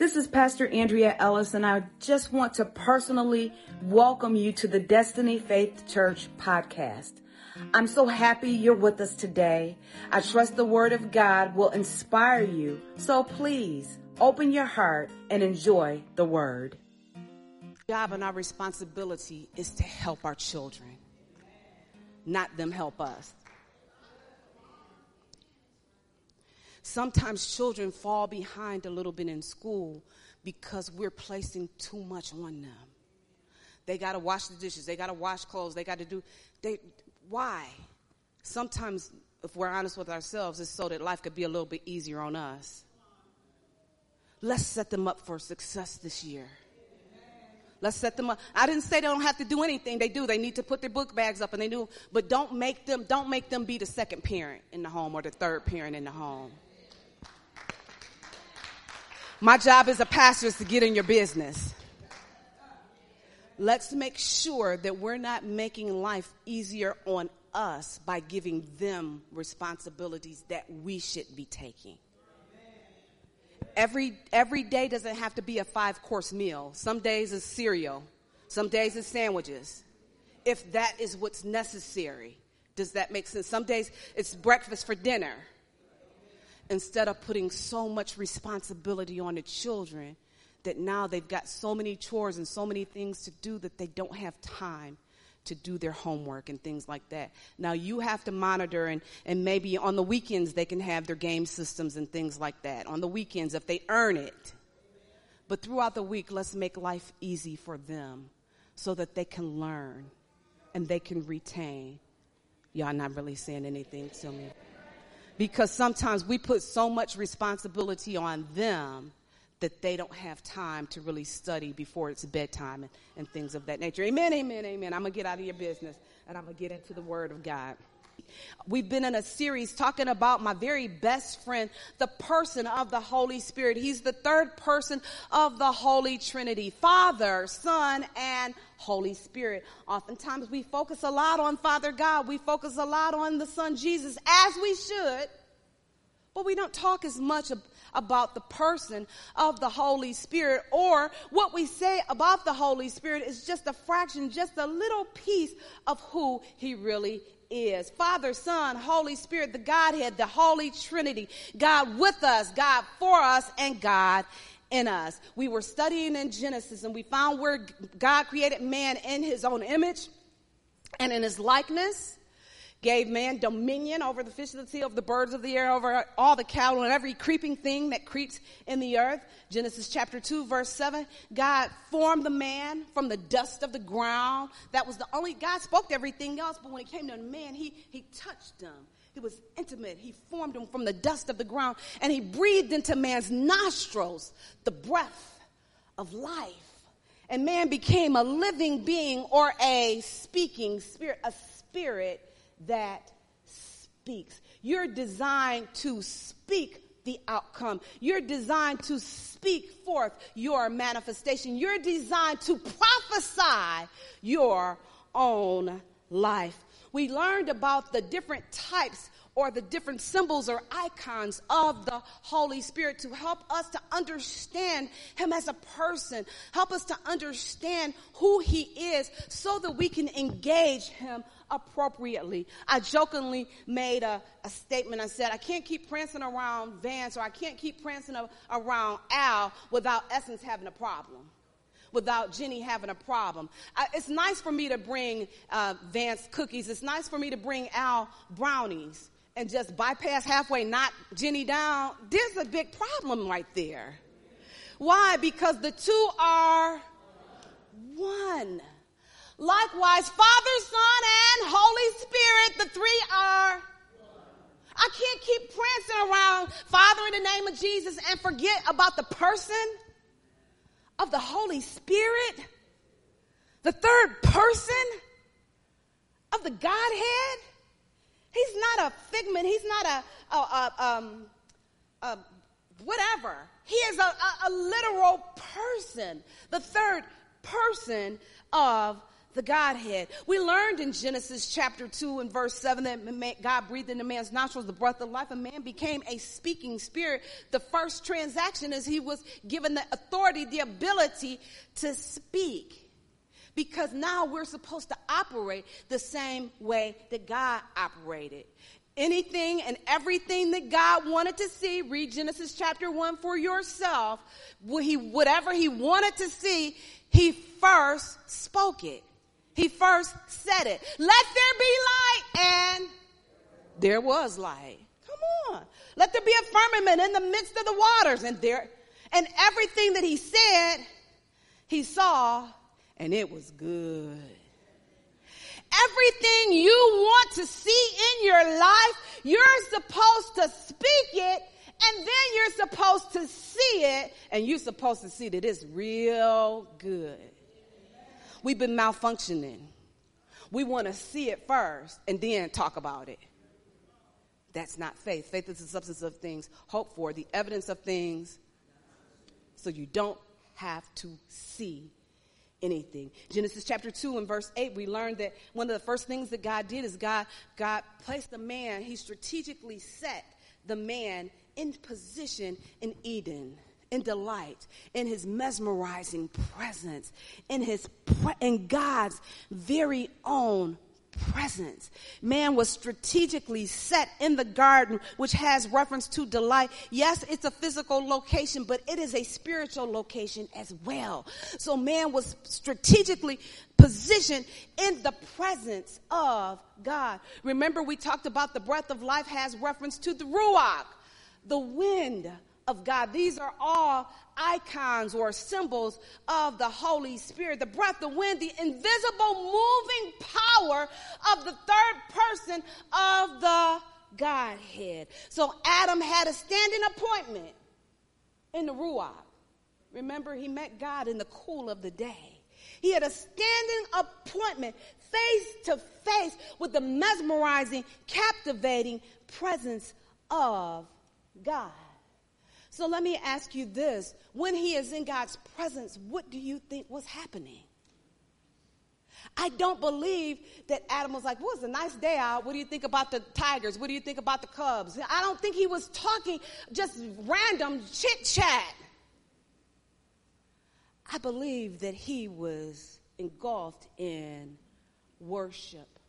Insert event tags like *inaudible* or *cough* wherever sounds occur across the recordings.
This is Pastor Andrea Ellis, and I just want to personally welcome you to the Destiny Faith Church podcast. I'm so happy you're with us today. I trust the Word of God will inspire you, so please open your heart and enjoy the Word. job and our responsibility is to help our children, not them help us. Sometimes children fall behind a little bit in school because we're placing too much on them. They got to wash the dishes, they got to wash clothes, they got to do they why? Sometimes if we're honest with ourselves, it's so that life could be a little bit easier on us. Let's set them up for success this year. Let's set them up. I didn't say they don't have to do anything. They do. They need to put their book bags up and they do. But don't make them, don't make them be the second parent in the home or the third parent in the home. My job as a pastor is to get in your business. Let's make sure that we're not making life easier on us by giving them responsibilities that we should be taking. Every, every day doesn't have to be a five course meal. Some days it's cereal. Some days it's sandwiches. If that is what's necessary. Does that make sense? Some days it's breakfast for dinner. Instead of putting so much responsibility on the children that now they've got so many chores and so many things to do that they don't have time to do their homework and things like that. Now you have to monitor and, and maybe on the weekends they can have their game systems and things like that. On the weekends if they earn it. But throughout the week, let's make life easy for them so that they can learn and they can retain. Y'all not really saying anything to me. Because sometimes we put so much responsibility on them that they don't have time to really study before it's bedtime and, and things of that nature. Amen, amen, amen. I'm going to get out of your business and I'm going to get into the Word of God. We've been in a series talking about my very best friend, the person of the Holy Spirit. He's the third person of the Holy Trinity Father, Son, and Holy Spirit. Oftentimes we focus a lot on Father God, we focus a lot on the Son Jesus, as we should, but we don't talk as much about the person of the Holy Spirit or what we say about the Holy Spirit is just a fraction, just a little piece of who he really is. Father, Son, Holy Spirit, the Godhead, the Holy Trinity, God with us, God for us, and God in us. We were studying in Genesis and we found where God created man in his own image and in his likeness gave man dominion over the fish of the sea, over the birds of the air, over all the cattle and every creeping thing that creeps in the earth. Genesis chapter 2 verse 7. God formed the man from the dust of the ground. That was the only, God spoke to everything else, but when it came to man, he, he touched him. He was intimate. He formed him from the dust of the ground and he breathed into man's nostrils the breath of life. And man became a living being or a speaking spirit, a spirit that speaks. You're designed to speak the outcome. You're designed to speak forth your manifestation. You're designed to prophesy your own life. We learned about the different types or the different symbols or icons of the Holy Spirit to help us to understand Him as a person, help us to understand who He is so that we can engage Him appropriately. I jokingly made a, a statement. I said, I can't keep prancing around Vance or I can't keep prancing around Al without Essence having a problem without Jenny having a problem. It's nice for me to bring uh, Vance cookies. It's nice for me to bring Al brownies and just bypass halfway, knock Jenny down. There's a big problem right there. Why? Because the two are one. Likewise, Father, Son, and Holy Spirit, the three are. I can't keep prancing around Father in the name of Jesus and forget about the person of the Holy Spirit, the third person of the Godhead. He's not a figment. He's not a, a, a, um, a whatever. He is a, a, literal person, the third person of the Godhead. We learned in Genesis chapter 2 and verse 7 that God breathed into man's nostrils the breath of life and man became a speaking spirit. The first transaction is he was given the authority, the ability to speak. Because now we're supposed to operate the same way that God operated. Anything and everything that God wanted to see, read Genesis chapter 1 for yourself. Whatever he wanted to see, he first spoke it. He first said it. Let there be light and there was light. Come on. Let there be a firmament in the midst of the waters and there, and everything that he said, he saw and it was good. Everything you want to see in your life, you're supposed to speak it and then you're supposed to see it and you're supposed to see that it's real good. We've been malfunctioning. We want to see it first and then talk about it. That's not faith. Faith is the substance of things hoped for, the evidence of things, so you don't have to see anything. Genesis chapter 2 and verse 8, we learned that one of the first things that God did is God, God placed the man, he strategically set the man in position in Eden in delight, in his mesmerizing presence, in his pre- in God's very own presence. Man was strategically set in the garden, which has reference to delight. Yes, it's a physical location, but it is a spiritual location as well. So man was strategically positioned in the presence of God. Remember, we talked about the breath of life has reference to the ruach, the wind of God. These are all icons or symbols of the Holy Spirit. The breath, the wind, the invisible moving power of the third person of the Godhead. So Adam had a standing appointment in the Ruach. Remember, he met God in the cool of the day. He had a standing appointment face to face with the mesmerizing, captivating presence of God. So let me ask you this. When he is in God's presence, what do you think was happening? I don't believe that Adam was like, well, it's a nice day out. What do you think about the Tigers? What do you think about the Cubs? I don't think he was talking just random chit chat. I believe that he was engulfed in worship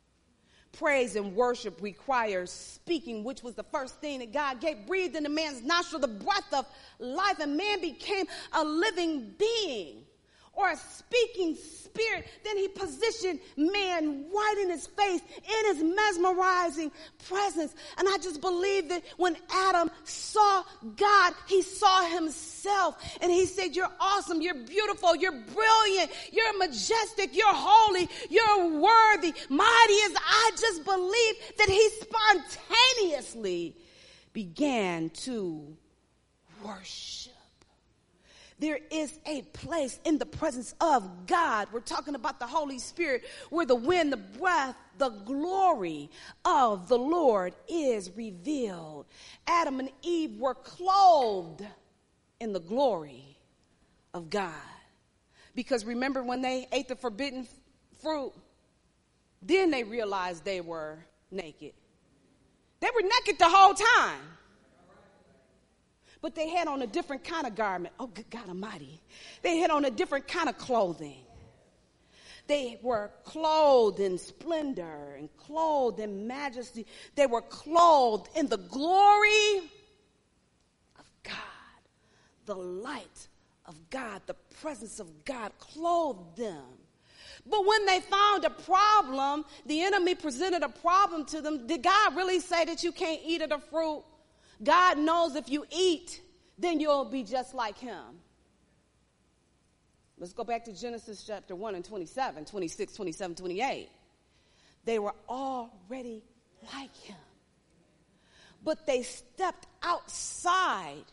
praise and worship requires speaking, which was the first thing that God gave, breathed in the man's nostril the breath of life, and man became a living being or a speaking spirit. Then he positioned man right in his face in his mesmerizing presence. And I just believe that when Adam saw God, he saw himself and he said, You're awesome, you're beautiful, you're brilliant, you're majestic, you're holy, you're worthy, mighty as I just believe that he spontaneously began to worship. There is a place in the presence of God. We're talking about the Holy Spirit where the wind, the breath, the glory of the Lord is revealed. Adam and Eve were clothed in the glory of God. Because remember when they ate the forbidden fruit, then they realized they were naked. They were naked the whole time but they had on a different kind of garment. Oh, good God Almighty. They had on a different kind of clothing. They were clothed in splendor and clothed in majesty. They were clothed in the glory the light of God, the presence of God clothed them. But when they found a problem, the enemy presented a problem to them. Did God really say that you can't eat of the fruit? God knows if you eat, then you'll be just like him. Let's go back to Genesis chapter 1 and 27, 26, 27, 28. They were already like him. But they stepped outside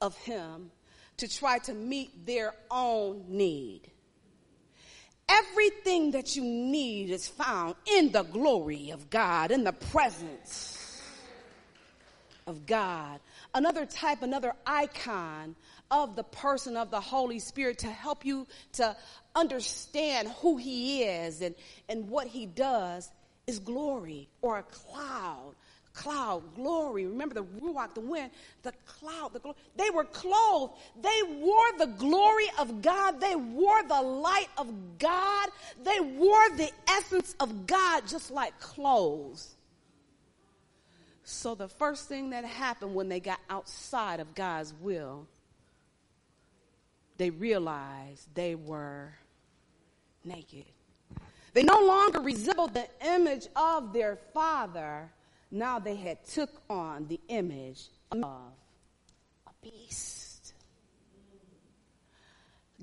of him to try to meet their own need. Everything that you need is found in the glory of God, in the presence of God. Another type, another icon of the person of the Holy Spirit to help you to understand who He is and, and what He does is glory or a cloud. Cloud, glory. Remember the ruach, the wind, the cloud, the glory. They were clothed. They wore the glory of God. They wore the light of God. They wore the essence of God just like clothes. So the first thing that happened when they got outside of God's will, they realized they were naked. They no longer resembled the image of their father. Now they had took on the image of a beast.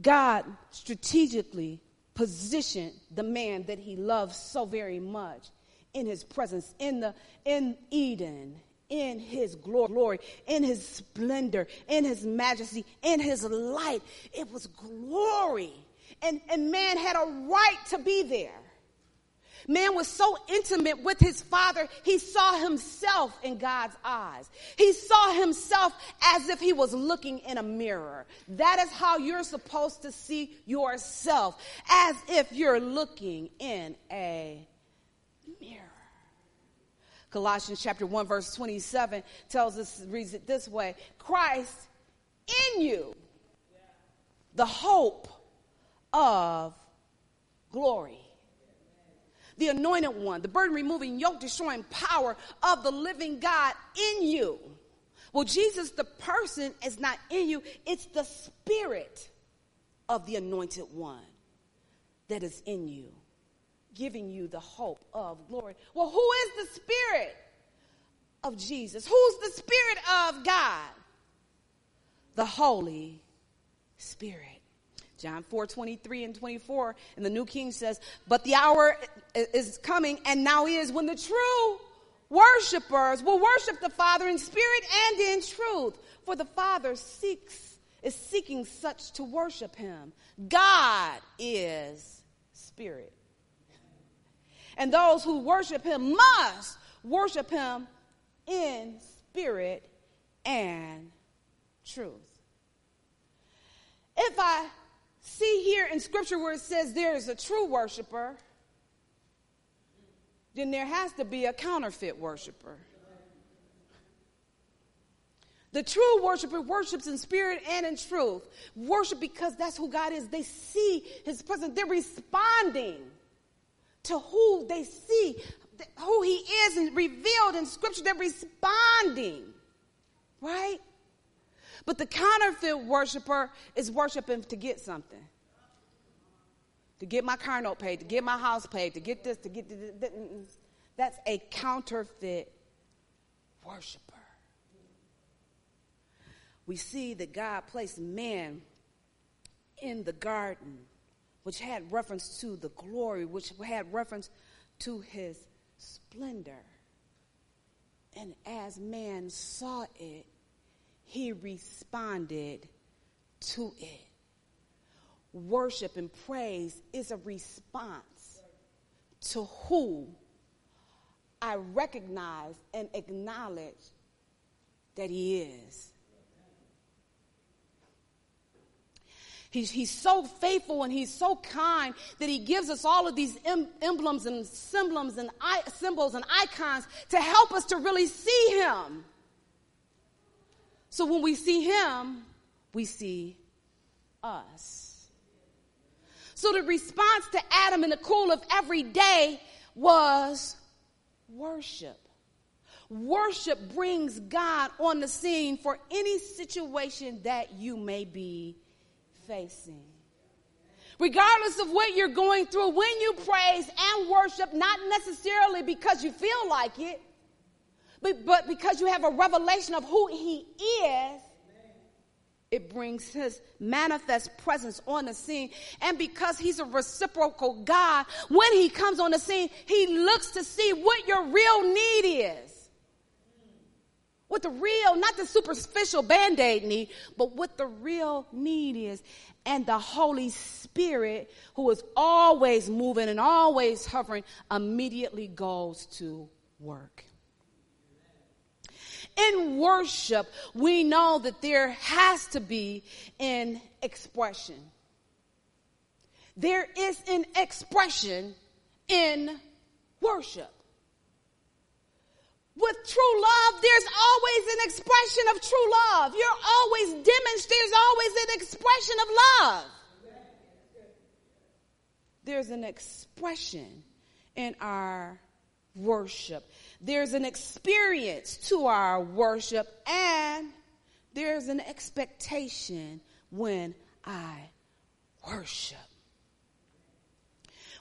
God strategically positioned the man that he loved so very much in his presence, in the in Eden, in his glory, in his splendor, in his majesty, in his light. It was glory. And, and man had a right to be there. Man was so intimate with his father, he saw himself in God's eyes. He saw himself as if he was looking in a mirror. That is how you're supposed to see yourself, as if you're looking in a mirror. Colossians chapter 1 verse 27 tells us, reads it this way, Christ in you, the hope of glory. The anointed one, the burden removing, yoke destroying power of the living God in you. Well, Jesus, the person, is not in you, it's the spirit of the anointed one that is in you giving you the hope of glory. Well, who is the Spirit of Jesus? Who's the Spirit of God? The Holy Spirit. John 4 23 and 24 and the New King says, But the hour is coming and now is when the true worshipers will worship the Father in spirit and in truth. For the Father seeks, is seeking such to worship him. God is spirit. And those who worship him must worship him in spirit and truth. If I see here in scripture where it says there is a true worshiper, then there has to be a counterfeit worshiper. The true worshiper worships in spirit and in truth. Worship because that's who God is. They see his presence. They're responding to who they see, who he is and revealed in scripture. They're responding, right? But the counterfeit worshiper is worshiping to get something. To get my car note paid, to get my house paid, to get this, to get this. That's a counterfeit worshiper. We see that God placed man in the garden which had reference to the glory, which had reference to his splendor. And as man saw it, he responded to it. Worship and praise is a response to who I recognize and acknowledge that he is. He's, he's so faithful and he's so kind that he gives us all of these em- emblems and symbols and I- symbols and icons to help us to really see him. So when we see him, we see us. So the response to Adam in the cool of every day was worship. Worship brings God on the scene for any situation that you may be facing. Regardless of what you're going through, when you praise and worship, not necessarily because you feel like it, but, but because you have a revelation of who He is, it brings His manifest presence on the scene. And because He's a reciprocal God, when He comes on the scene, He looks to see what your real need is what the real, not the superficial band aid need, but what the real need is. And the Holy Spirit, who is always moving and always hovering, immediately goes to work. In worship, we know that there has to be an expression. There is an expression in worship. With true love, there's always an expression of true love. You're always demonstrating, there's always an expression of love. There's an expression in our worship. There's an experience to our worship and there's an expectation when I worship.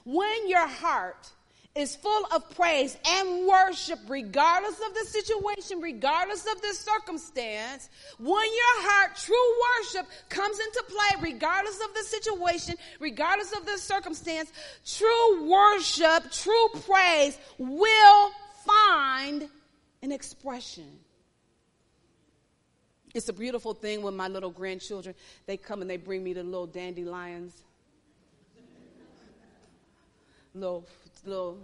When your heart is full of praise and worship, regardless of the situation, regardless of the circumstance. When your heart, true worship comes into play, regardless of the situation, regardless of the circumstance, true worship, true praise will find an expression. It's a beautiful thing when my little grandchildren, they come and they bring me the little dandelions. Little little,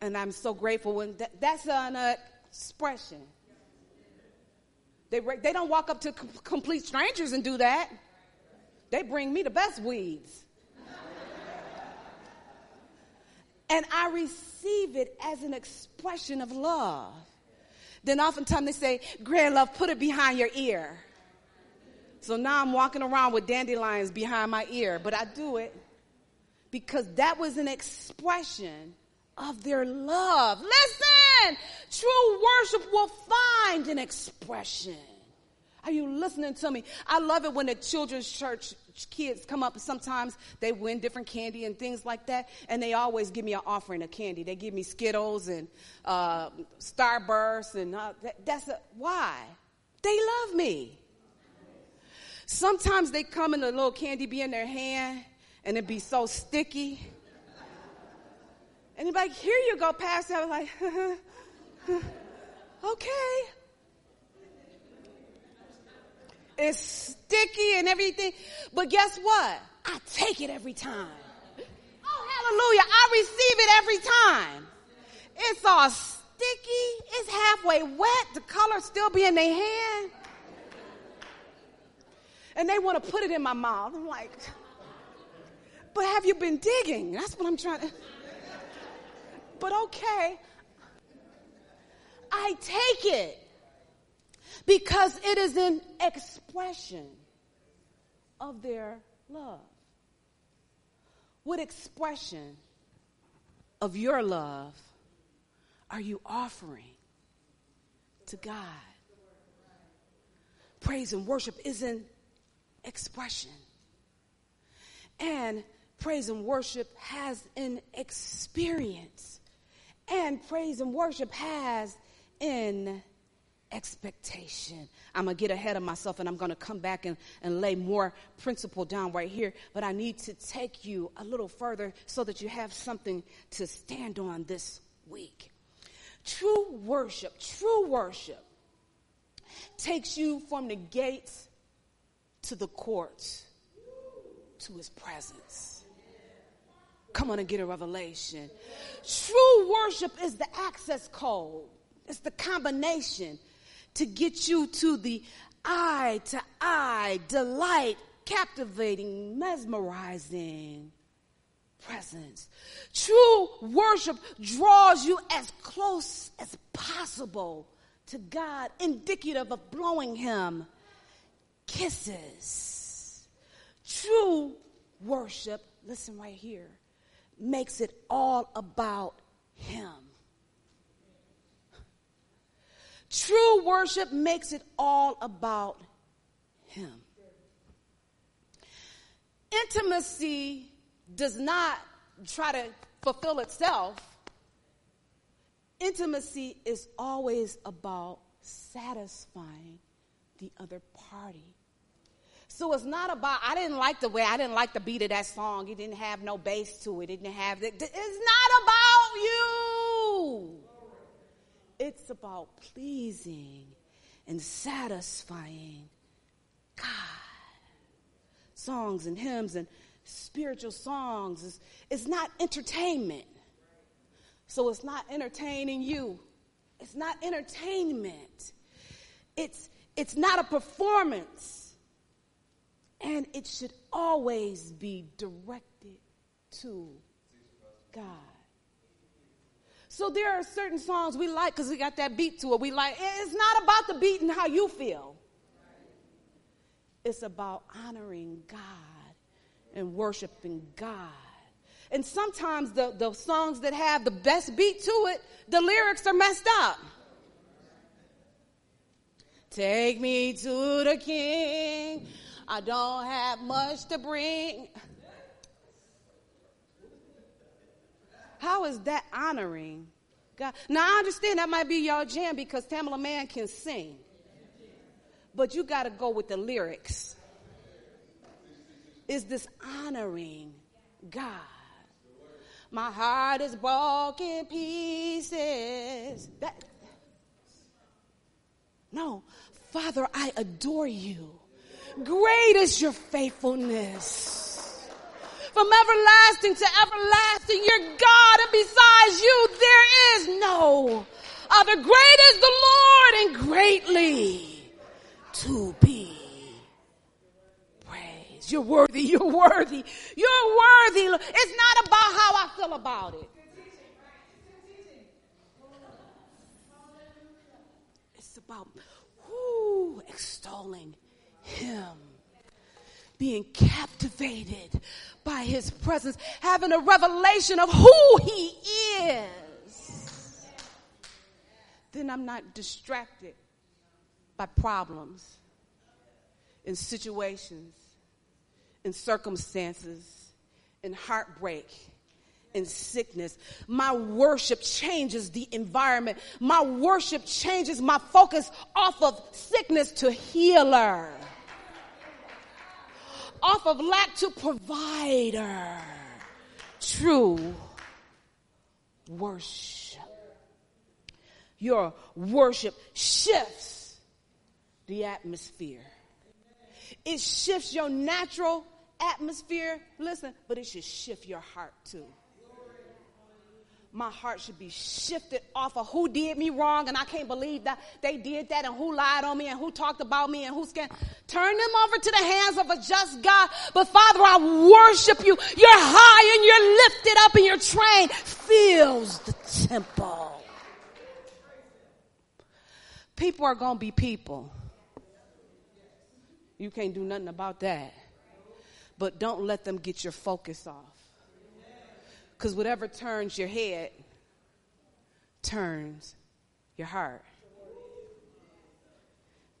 and I'm so grateful when that, that's an expression. They, they don't walk up to com- complete strangers and do that. They bring me the best weeds. And I receive it as an expression of love. Then oftentimes they say, Grand love, put it behind your ear. So now I'm walking around with dandelions behind my ear, but I do it because that was an expression of their love. Listen, true worship will find an expression. Are you listening to me? I love it when the children's church kids come up sometimes they win different candy and things like that, and they always give me an offering of candy. They give me Skittles and uh, and uh, that, that's a, why they love me. Sometimes they come and a little candy be in their hand, and it'd be so sticky. And he'd be like, here you go, Pastor. I was like, *laughs* okay. It's sticky and everything. But guess what? I take it every time. Oh, hallelujah. I receive it every time. It's all sticky. It's halfway wet. The color still be in their hand. And they want to put it in my mouth. I'm like, but have you been digging? That's what I'm trying to. But okay. I take it because it is an expression of their love. What expression of your love are you offering to God? Praise and worship is an expression. And praise and worship has an experience. And praise and worship has an expectation. I'm going to get ahead of myself and I'm going to come back and, and lay more principle down right here. But I need to take you a little further so that you have something to stand on this week. True worship, true worship takes you from the gates to the courts to his presence. Come on and get a revelation. True worship is the access code, it's the combination to get you to the eye to eye, delight, captivating, mesmerizing presence. True worship draws you as close as possible to God, indicative of blowing Him kisses. True worship, listen right here, makes it all about Him. True worship makes it all about Him. Intimacy does not try to fulfill itself. Intimacy is always about satisfying the other party. So it's not about, I didn't like the way, I didn't like the beat of that song. It didn't have no bass to it. It didn't have, the, it's not about you. It's about pleasing and satisfying God. Songs and hymns and spiritual songs is, it's not entertainment. So it's not entertaining you. It's not entertainment. It's, it's not a performance. And it should always be directed to God. So there are certain songs we like because we got that beat to it. We like, it's not about the beat and how you feel. It's about honoring God and worshiping God. And sometimes the, the songs that have the best beat to it, the lyrics are messed up. Take me to the king. I don't have much to bring. How is that honoring God? Now, I understand that might be your jam because Tamela Mann can sing. But you got to go with the lyrics. Is this honoring God? My heart is broken pieces. That, no, Father, I adore you. Great is your faithfulness from everlasting to everlasting. You're God, and besides you, there is no other. Great is the Lord, and greatly to be praised. You're worthy, you're worthy, you're worthy. It's not about how I feel about it. It's about who extolling him being captivated by his presence, having a revelation of who he is, then I'm not distracted by problems, in situations, in circumstances, in heartbreak, in sickness. My worship changes the environment. My worship changes my focus off of sickness to healer off of lack to provider. True worship. Your worship shifts the atmosphere. It shifts your natural atmosphere. Listen, but it should shift your heart too my heart should be shifted off of who did me wrong and I can't believe that they did that and who lied on me and who talked about me and who scanned. Turn them over to the hands of a just God. But Father, I worship you. You're high and you're lifted up and your train fills the temple. People are going to be people. You can't do nothing about that. But don't let them get your focus off. Because whatever turns your head turns your heart.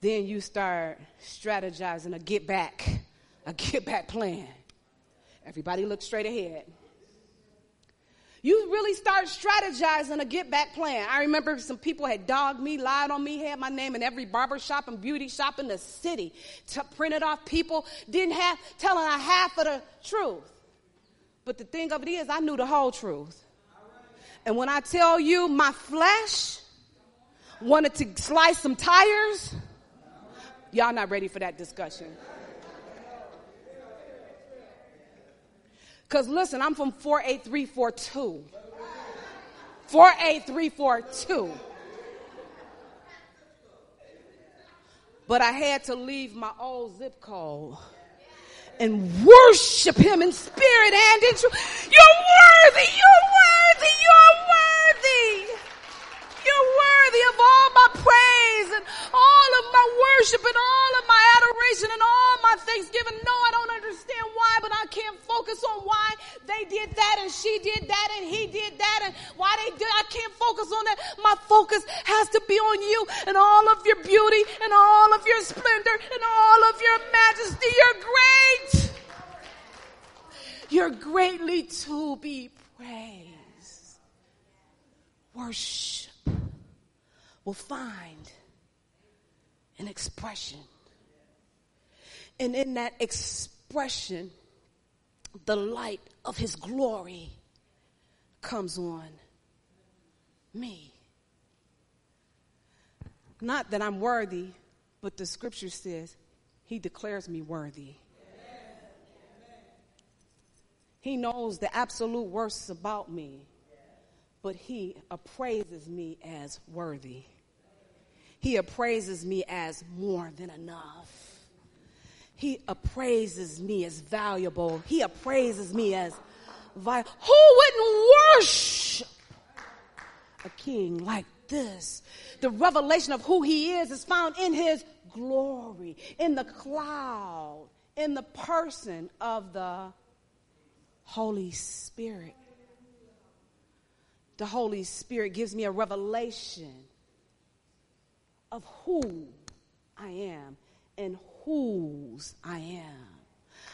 Then you start strategizing a get back, a get back plan. Everybody look straight ahead. You really start strategizing a get back plan. I remember some people had dogged me, lied on me, had my name in every barber shop and beauty shop in the city, T- printed off people, didn't have, telling a half of the truth. But the thing of it is, I knew the whole truth. And when I tell you my flesh wanted to slice some tires, y'all not ready for that discussion. Because listen, I'm from 48342. 48342. But I had to leave my old zip code and worship him in spirit and in truth. You're worthy, you're worthy, you're worthy. You're worthy of all my praise and all of my worship and all of my adoration and all my thanksgiving. No, I don't understand why, but I can't focus on why they did that and she did that and he did that and why they did. I can't focus on that. My focus has to be on you and all of your beauty and all of your splendor and all of your majesty. You're great. You're greatly to be praised. Worship will find an expression. And in that expression, the light of his glory comes on me. Not that I'm worthy, but the scripture says he declares me worthy. He knows the absolute worst about me. but he appraises me as worthy. He appraises me as more than enough. He appraises me as valuable. He appraises me as vital. Who wouldn't worship a king like this? The revelation of who he is is found in his glory, in the cloud, in the person of the Holy Spirit. The Holy Spirit gives me a revelation of who I am and whose I am.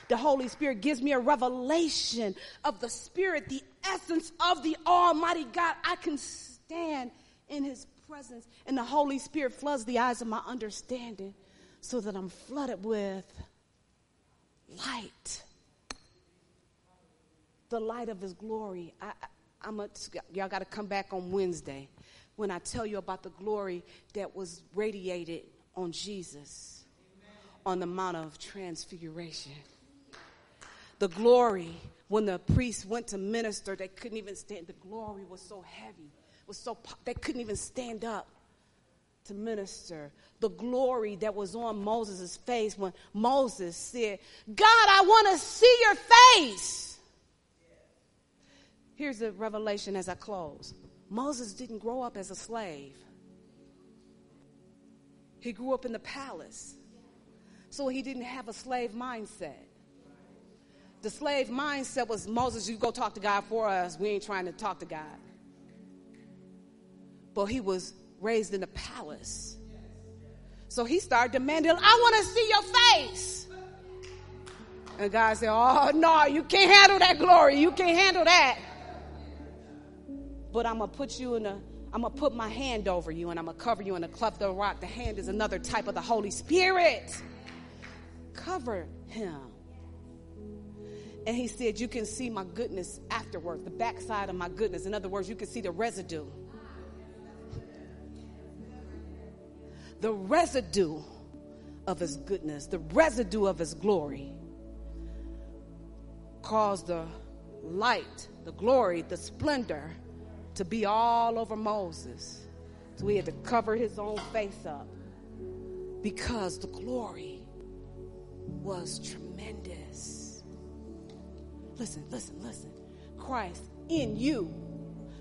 The Holy Spirit gives me a revelation of the Spirit, the essence of the Almighty God. I can stand in His presence, and the Holy Spirit floods the eyes of my understanding so that I'm flooded with light. The light of His glory. I, I, am a, y'all got to come back on Wednesday when I tell you about the glory that was radiated on Jesus on the Mount of Transfiguration. The glory, when the priests went to minister, they couldn't even stand. The glory was so heavy, was so they couldn't even stand up to minister. The glory that was on Moses' face when Moses said, God, I want to see your face. Here's the revelation as I close. Moses didn't grow up as a slave. He grew up in the palace. So he didn't have a slave mindset. The slave mindset was Moses, you go talk to God for us. We ain't trying to talk to God. But he was raised in the palace. So he started demanding, I want to see your face. And God said, Oh, no, you can't handle that glory. You can't handle that but I'm gonna put you in a I'm gonna put my hand over you and I'm gonna cover you in a cleft of rock. The hand is another type of the Holy Spirit. Cover him. And he said, You can see my goodness afterwards, the backside of my goodness. In other words, you can see the residue. The residue of his goodness, the residue of his glory caused the light, the glory, the splendor to be all over Moses. So he had to cover his own face up because the glory was tremendous. Listen, listen, listen. Christ in you.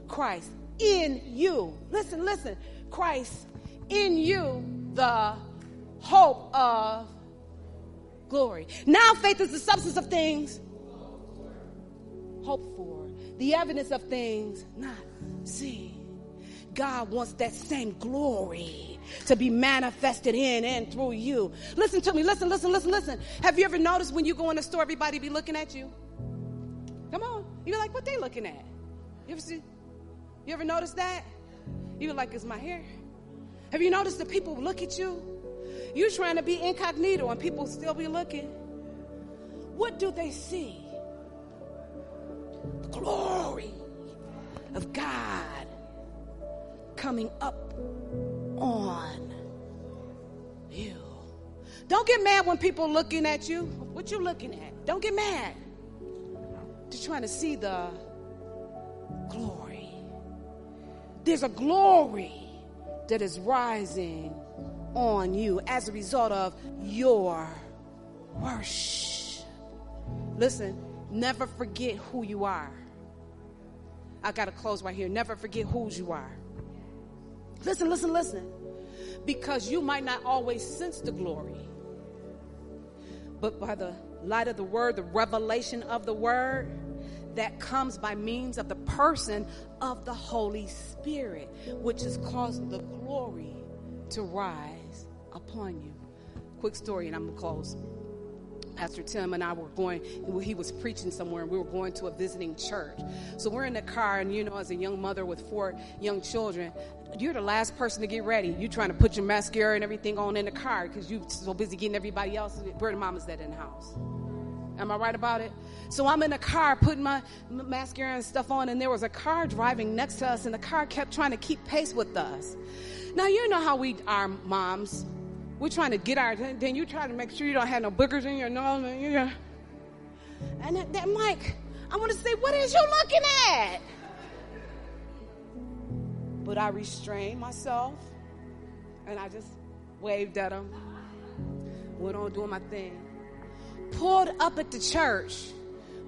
Christ in you. Listen, listen. Christ in you, the hope of glory. Now faith is the substance of things hoped for, the evidence of things not seen. God wants that same glory to be manifested in and through you. Listen to me. Listen, listen, listen, listen. Have you ever noticed when you go in the store, everybody be looking at you? Come on. You're like, what they looking at? You ever see? You ever notice that? You're like, is my hair? Have you noticed that people look at you? You're trying to be incognito and people still be looking. What do they see? Glory of God coming up on you. Don't get mad when people looking at you. What you looking at? Don't get mad. Just trying to see the glory. There's a glory that is rising on you as a result of your worship. Listen, never forget who you are. I got to close right here. Never forget whose you are. Listen, listen, listen. Because you might not always sense the glory, but by the light of the word, the revelation of the word, that comes by means of the person of the Holy Spirit, which is causing the glory to rise upon you. Quick story, and I'm gonna close. Pastor Tim and I were going, he was preaching somewhere, and we were going to a visiting church. So we're in the car, and you know, as a young mother with four young children, you're the last person to get ready. You're trying to put your mascara and everything on in the car because you're so busy getting everybody else. Where the mama's that in the house? Am I right about it? So I'm in the car putting my mascara and stuff on, and there was a car driving next to us, and the car kept trying to keep pace with us. Now, you know how we are moms. We're trying to get our, then you try to make sure you don't have no boogers in your nose. And, you know. and that, that Mike, I want to say, what is you looking at? But I restrained myself and I just waved at him, went on doing my thing. Pulled up at the church.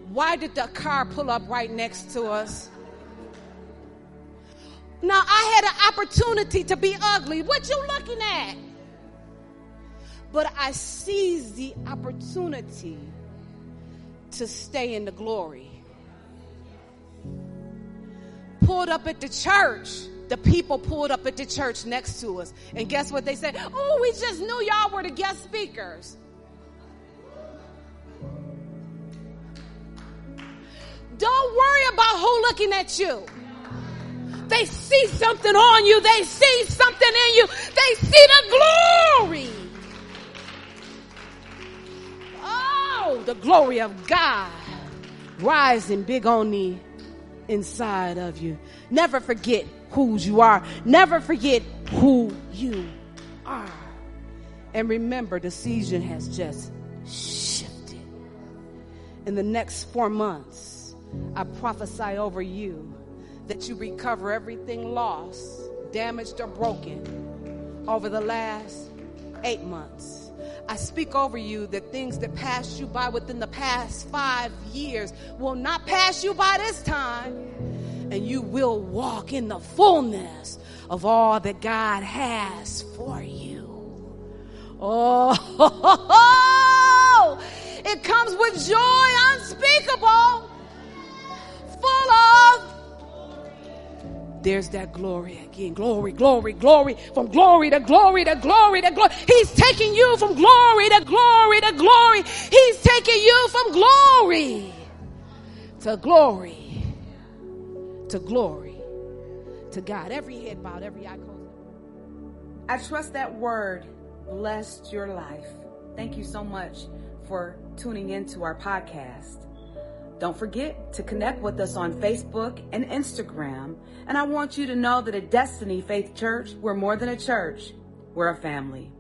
Why did the car pull up right next to us? Now I had an opportunity to be ugly. What you looking at? But I seized the opportunity to stay in the glory. Pulled up at the church. The people pulled up at the church next to us. And guess what they said? Oh, we just knew y'all were the guest speakers. Don't worry about who looking at you. They see something on you. They see something in you. They see the glory. The glory of God rising big on the inside of you. Never forget whose you are. Never forget who you are. And remember, the season has just shifted. In the next four months, I prophesy over you that you recover everything lost, damaged, or broken over the last eight months. I speak over you that things that passed you by within the past five years will not pass you by this time, and you will walk in the fullness of all that God has for you. Oh, *laughs* it comes with joy unspeakable, there's that glory again. Glory, glory, glory. From glory to glory to glory to glory. He's taking you from glory to glory to glory. He's taking you from glory to glory to glory to God. Every head bowed, every eye closed. I trust that word blessed your life. Thank you so much for tuning into our podcast. Don't forget to connect with us on Facebook and Instagram. And I want you to know that at Destiny Faith Church, we're more than a church, we're a family.